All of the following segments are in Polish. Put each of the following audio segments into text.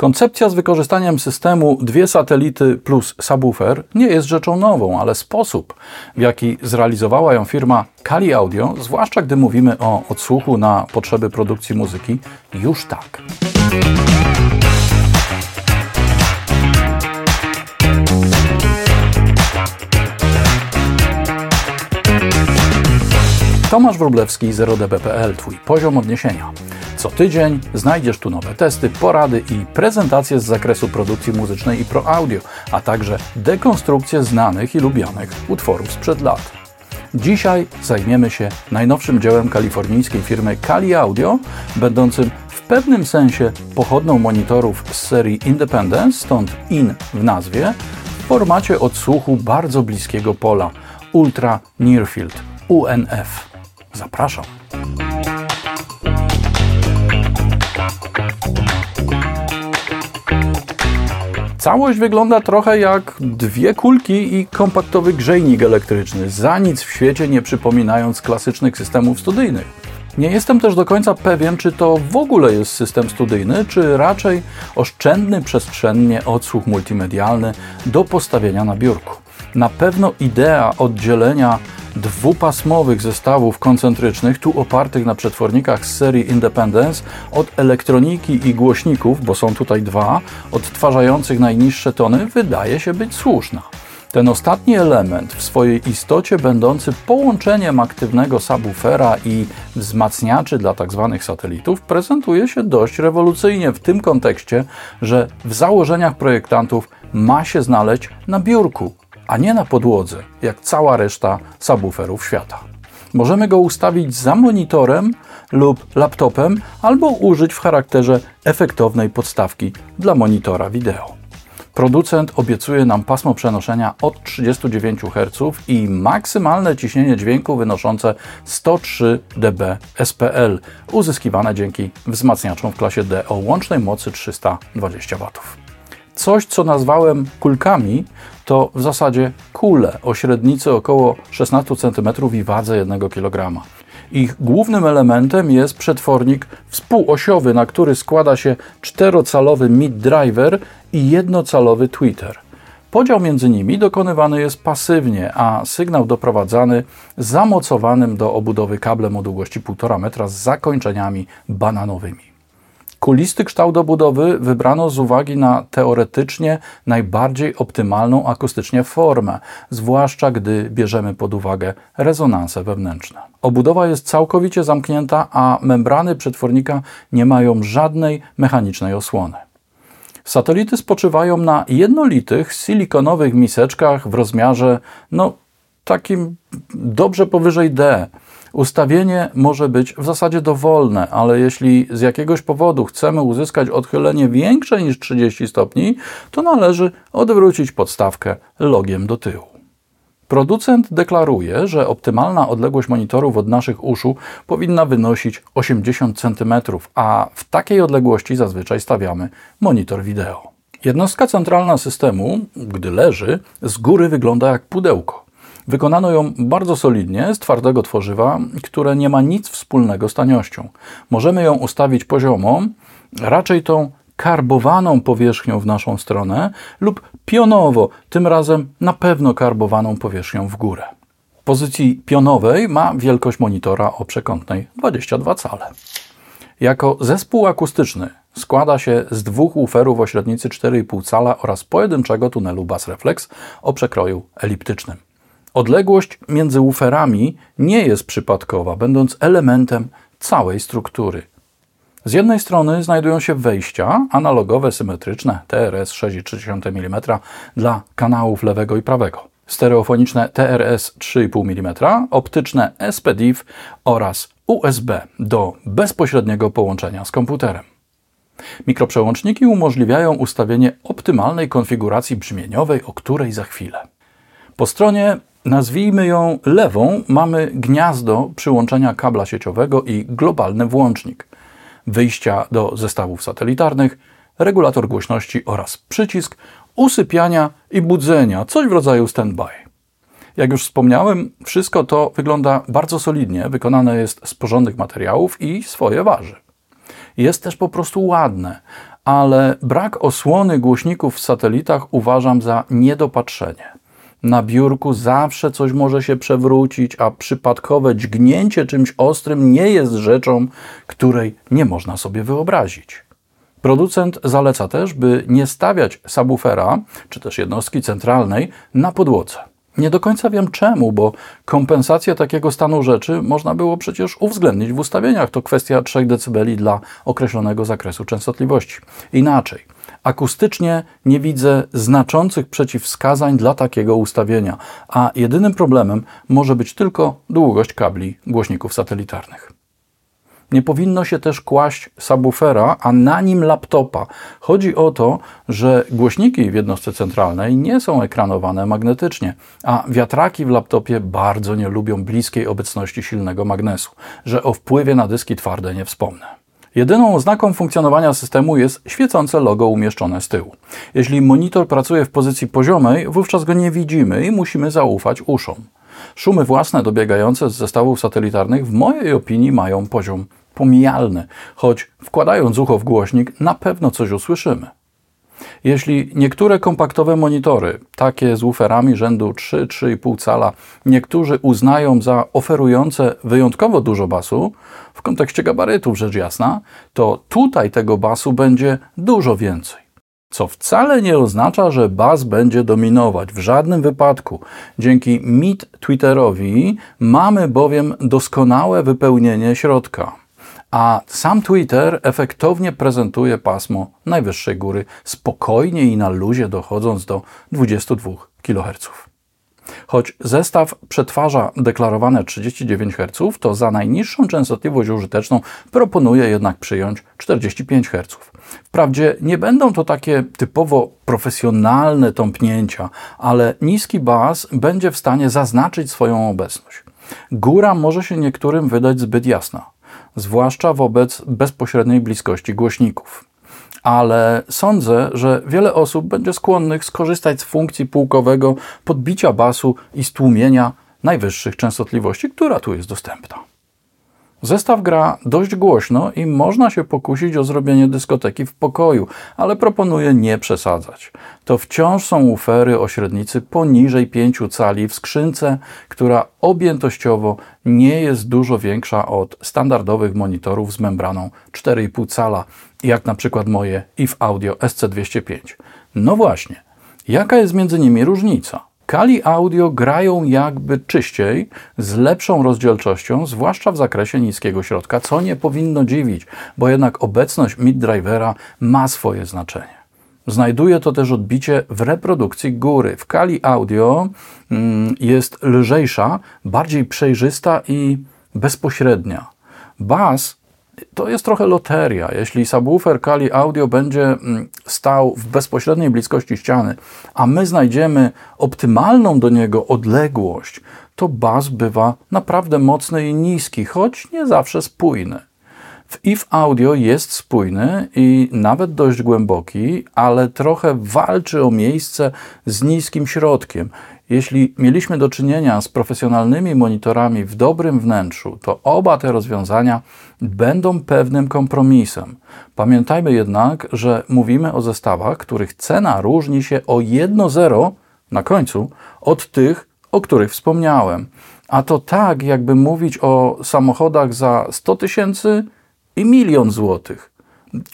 Koncepcja z wykorzystaniem systemu dwie satelity plus subwoofer nie jest rzeczą nową, ale sposób, w jaki zrealizowała ją firma Kali Audio, zwłaszcza gdy mówimy o odsłuchu na potrzeby produkcji muzyki, już tak. Tomasz Wróblewski, 0db.pl, Twój poziom odniesienia. Co tydzień znajdziesz tu nowe testy, porady i prezentacje z zakresu produkcji muzycznej i pro audio, a także dekonstrukcje znanych i lubianych utworów sprzed lat. Dzisiaj zajmiemy się najnowszym dziełem kalifornijskiej firmy Kali Audio, będącym w pewnym sensie pochodną monitorów z serii Independence, stąd IN w nazwie, w formacie odsłuchu bardzo bliskiego pola Ultra Near Field UNF. Zapraszam. Całość wygląda trochę jak dwie kulki i kompaktowy grzejnik elektryczny, za nic w świecie nie przypominając klasycznych systemów studyjnych. Nie jestem też do końca pewien, czy to w ogóle jest system studyjny, czy raczej oszczędny przestrzennie odsłuch multimedialny do postawienia na biurku. Na pewno idea oddzielenia dwupasmowych zestawów koncentrycznych, tu opartych na przetwornikach z serii Independence, od elektroniki i głośników, bo są tutaj dwa, odtwarzających najniższe tony, wydaje się być słuszna. Ten ostatni element, w swojej istocie będący połączeniem aktywnego subwoofera i wzmacniaczy dla tzw. Tak satelitów, prezentuje się dość rewolucyjnie w tym kontekście, że w założeniach projektantów ma się znaleźć na biurku, a nie na podłodze, jak cała reszta subwooferów świata. Możemy go ustawić za monitorem lub laptopem albo użyć w charakterze efektownej podstawki dla monitora wideo. Producent obiecuje nam pasmo przenoszenia od 39 Hz i maksymalne ciśnienie dźwięku wynoszące 103 dB SPL, uzyskiwane dzięki wzmacniaczom w klasie D o łącznej mocy 320 W. Coś, co nazwałem kulkami, to w zasadzie kule o średnicy około 16 cm i wadze 1 kg. Ich głównym elementem jest przetwornik współosiowy, na który składa się czterocalowy mid driver i jednocalowy tweeter. Podział między nimi dokonywany jest pasywnie, a sygnał doprowadzany zamocowanym do obudowy kablem o długości 1,5 metra z zakończeniami bananowymi. Kulisty kształt obudowy wybrano z uwagi na teoretycznie najbardziej optymalną akustycznie formę, zwłaszcza gdy bierzemy pod uwagę rezonanse wewnętrzne. Obudowa jest całkowicie zamknięta, a membrany przetwornika nie mają żadnej mechanicznej osłony. Satelity spoczywają na jednolitych, silikonowych miseczkach w rozmiarze, no, takim dobrze powyżej D, Ustawienie może być w zasadzie dowolne, ale jeśli z jakiegoś powodu chcemy uzyskać odchylenie większe niż 30 stopni, to należy odwrócić podstawkę logiem do tyłu. Producent deklaruje, że optymalna odległość monitorów od naszych uszu powinna wynosić 80 cm, a w takiej odległości zazwyczaj stawiamy monitor wideo. Jednostka centralna systemu, gdy leży, z góry wygląda jak pudełko. Wykonano ją bardzo solidnie z twardego tworzywa, które nie ma nic wspólnego z taniością. Możemy ją ustawić poziomą, raczej tą karbowaną powierzchnią w naszą stronę lub pionowo, tym razem na pewno karbowaną powierzchnią w górę. W pozycji pionowej ma wielkość monitora o przekątnej 22 cale. Jako zespół akustyczny składa się z dwóch uferów o średnicy 4,5 cala oraz pojedynczego tunelu Bass Reflex o przekroju eliptycznym. Odległość między uferami nie jest przypadkowa, będąc elementem całej struktury. Z jednej strony znajdują się wejścia analogowe, symetryczne TRS 6,3 mm dla kanałów lewego i prawego, stereofoniczne TRS 3,5 mm, optyczne SPDIF oraz USB do bezpośredniego połączenia z komputerem. Mikroprzełączniki umożliwiają ustawienie optymalnej konfiguracji brzmieniowej, o której za chwilę. Po stronie Nazwijmy ją lewą, mamy gniazdo przyłączenia kabla sieciowego i globalny włącznik, wyjścia do zestawów satelitarnych, regulator głośności oraz przycisk usypiania i budzenia, coś w rodzaju standby. Jak już wspomniałem, wszystko to wygląda bardzo solidnie, wykonane jest z porządnych materiałów i swoje waży. Jest też po prostu ładne, ale brak osłony głośników w satelitach uważam za niedopatrzenie. Na biurku zawsze coś może się przewrócić, a przypadkowe dźgnięcie czymś ostrym nie jest rzeczą, której nie można sobie wyobrazić. Producent zaleca też, by nie stawiać subwoofera czy też jednostki centralnej na podłodze. Nie do końca wiem czemu, bo kompensację takiego stanu rzeczy można było przecież uwzględnić w ustawieniach. To kwestia 3 dB dla określonego zakresu częstotliwości. Inaczej, akustycznie nie widzę znaczących przeciwwskazań dla takiego ustawienia, a jedynym problemem może być tylko długość kabli głośników satelitarnych. Nie powinno się też kłaść subwoofera, a na nim laptopa. Chodzi o to, że głośniki w jednostce centralnej nie są ekranowane magnetycznie, a wiatraki w laptopie bardzo nie lubią bliskiej obecności silnego magnesu, że o wpływie na dyski twarde nie wspomnę. Jedyną oznaką funkcjonowania systemu jest świecące logo umieszczone z tyłu. Jeśli monitor pracuje w pozycji poziomej, wówczas go nie widzimy i musimy zaufać uszom. Szumy własne dobiegające z zestawów satelitarnych w mojej opinii mają poziom pomijalny, choć wkładając ucho w głośnik na pewno coś usłyszymy. Jeśli niektóre kompaktowe monitory, takie z uferami rzędu 3-3,5 cala, niektórzy uznają za oferujące wyjątkowo dużo basu, w kontekście gabarytów rzecz jasna, to tutaj tego basu będzie dużo więcej. Co wcale nie oznacza, że bas będzie dominować w żadnym wypadku. Dzięki Meet Twitterowi mamy bowiem doskonałe wypełnienie środka a sam Twitter efektownie prezentuje pasmo najwyższej góry, spokojnie i na luzie dochodząc do 22 kHz. Choć zestaw przetwarza deklarowane 39 Hz, to za najniższą częstotliwość użyteczną proponuje jednak przyjąć 45 Hz. Wprawdzie nie będą to takie typowo profesjonalne tąpnięcia, ale niski bas będzie w stanie zaznaczyć swoją obecność. Góra może się niektórym wydać zbyt jasna zwłaszcza wobec bezpośredniej bliskości głośników. Ale sądzę, że wiele osób będzie skłonnych skorzystać z funkcji półkowego podbicia basu i stłumienia najwyższych częstotliwości, która tu jest dostępna. Zestaw gra dość głośno i można się pokusić o zrobienie dyskoteki w pokoju, ale proponuję nie przesadzać. To wciąż są ufery o średnicy poniżej 5 cali w skrzynce, która objętościowo nie jest dużo większa od standardowych monitorów z membraną 4,5 cala, jak na przykład moje IF Audio SC205. No właśnie, jaka jest między nimi różnica? Kali Audio grają jakby czyściej, z lepszą rozdzielczością, zwłaszcza w zakresie niskiego środka, co nie powinno dziwić, bo jednak obecność mid-drivera ma swoje znaczenie. Znajduje to też odbicie w reprodukcji góry. W Kali Audio mm, jest lżejsza, bardziej przejrzysta i bezpośrednia. Bas to jest trochę loteria. Jeśli subwoofer Kali Audio będzie mm, stał w bezpośredniej bliskości ściany, a my znajdziemy optymalną do niego odległość, to bas bywa naprawdę mocny i niski, choć nie zawsze spójny. W IF Audio jest spójny i nawet dość głęboki, ale trochę walczy o miejsce z niskim środkiem. Jeśli mieliśmy do czynienia z profesjonalnymi monitorami w dobrym wnętrzu, to oba te rozwiązania będą pewnym kompromisem. Pamiętajmy jednak, że mówimy o zestawach, których cena różni się o jedno zero na końcu od tych, o których wspomniałem. A to tak, jakby mówić o samochodach za 100 tysięcy i milion złotych.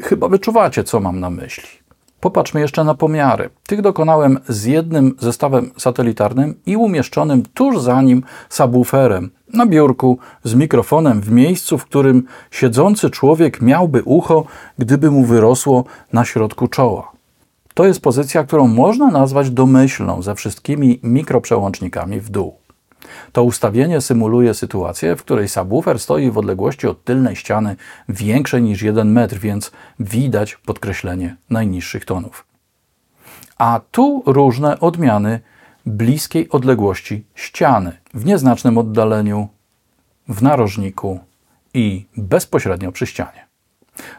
Chyba wyczuwacie, co mam na myśli. Popatrzmy jeszcze na pomiary. Tych dokonałem z jednym zestawem satelitarnym i umieszczonym tuż za nim subwooferem na biurku z mikrofonem w miejscu, w którym siedzący człowiek miałby ucho, gdyby mu wyrosło na środku czoła. To jest pozycja, którą można nazwać domyślną ze wszystkimi mikroprzełącznikami w dół. To ustawienie symuluje sytuację, w której subwoofer stoi w odległości od tylnej ściany większej niż 1 metr, więc widać podkreślenie najniższych tonów. A tu różne odmiany bliskiej odległości ściany, w nieznacznym oddaleniu, w narożniku i bezpośrednio przy ścianie.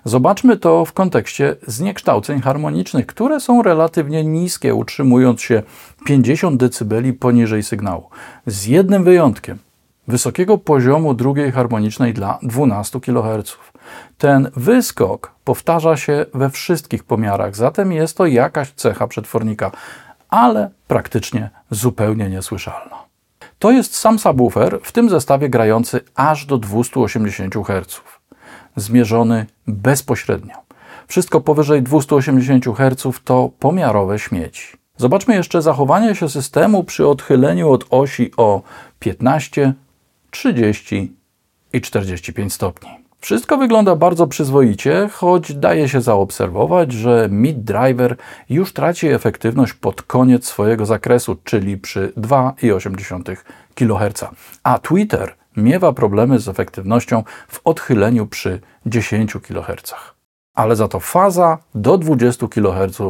Zobaczmy to w kontekście zniekształceń harmonicznych, które są relatywnie niskie, utrzymując się 50 dB poniżej sygnału. Z jednym wyjątkiem. wysokiego poziomu drugiej harmonicznej dla 12 kHz. Ten wyskok powtarza się we wszystkich pomiarach, zatem jest to jakaś cecha przetwornika, ale praktycznie zupełnie niesłyszalna. To jest sam subwoofer, w tym zestawie grający aż do 280 Hz, zmierzony bezpośrednio. Wszystko powyżej 280 Hz to pomiarowe śmieci. Zobaczmy jeszcze zachowanie się systemu przy odchyleniu od osi o 15, 30 i 45 stopni. Wszystko wygląda bardzo przyzwoicie, choć daje się zaobserwować, że Mid Driver już traci efektywność pod koniec swojego zakresu, czyli przy 2,8 kHz, a Twitter miewa problemy z efektywnością w odchyleniu przy 10 kHz. Ale za to faza do 20 kHz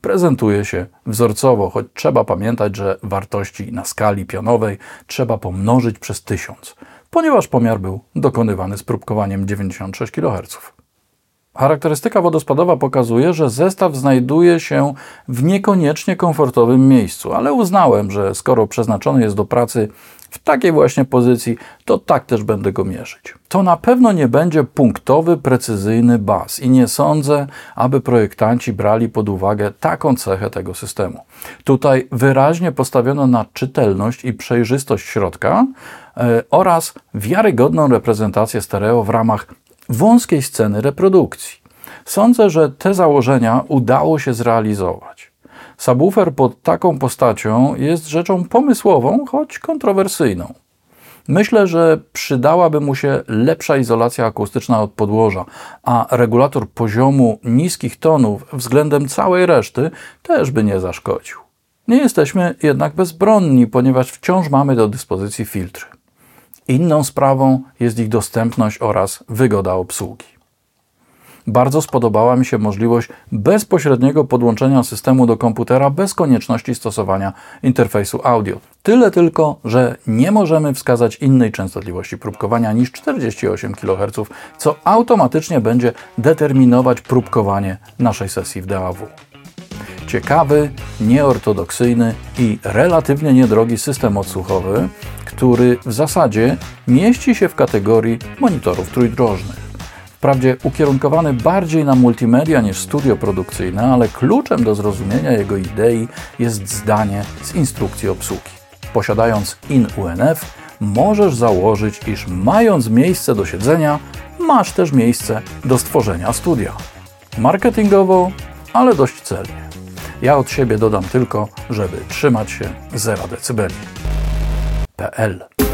prezentuje się wzorcowo, choć trzeba pamiętać, że wartości na skali pionowej trzeba pomnożyć przez 1000 ponieważ pomiar był dokonywany z próbkowaniem 96 kHz. Charakterystyka wodospadowa pokazuje, że zestaw znajduje się w niekoniecznie komfortowym miejscu, ale uznałem, że skoro przeznaczony jest do pracy w takiej właśnie pozycji, to tak też będę go mierzyć. To na pewno nie będzie punktowy, precyzyjny bas i nie sądzę, aby projektanci brali pod uwagę taką cechę tego systemu. Tutaj wyraźnie postawiono na czytelność i przejrzystość środka e, oraz wiarygodną reprezentację stereo w ramach wąskiej sceny reprodukcji. Sądzę, że te założenia udało się zrealizować. Subwoofer pod taką postacią jest rzeczą pomysłową, choć kontrowersyjną. Myślę, że przydałaby mu się lepsza izolacja akustyczna od podłoża, a regulator poziomu niskich tonów względem całej reszty też by nie zaszkodził. Nie jesteśmy jednak bezbronni, ponieważ wciąż mamy do dyspozycji filtry. Inną sprawą jest ich dostępność oraz wygoda obsługi. Bardzo spodobała mi się możliwość bezpośredniego podłączenia systemu do komputera bez konieczności stosowania interfejsu audio. Tyle tylko, że nie możemy wskazać innej częstotliwości próbkowania niż 48 kHz, co automatycznie będzie determinować próbkowanie naszej sesji w DAW. Ciekawy, nieortodoksyjny i relatywnie niedrogi system odsłuchowy, który w zasadzie mieści się w kategorii monitorów trójdrożnych. Wprawdzie ukierunkowany bardziej na multimedia niż studio produkcyjne, ale kluczem do zrozumienia jego idei jest zdanie z instrukcji obsługi. Posiadając IN-UNF, możesz założyć, iż mając miejsce do siedzenia, masz też miejsce do stworzenia studia. Marketingowo, ale dość celnie. Ja od siebie dodam tylko, żeby trzymać się 0 dB. PL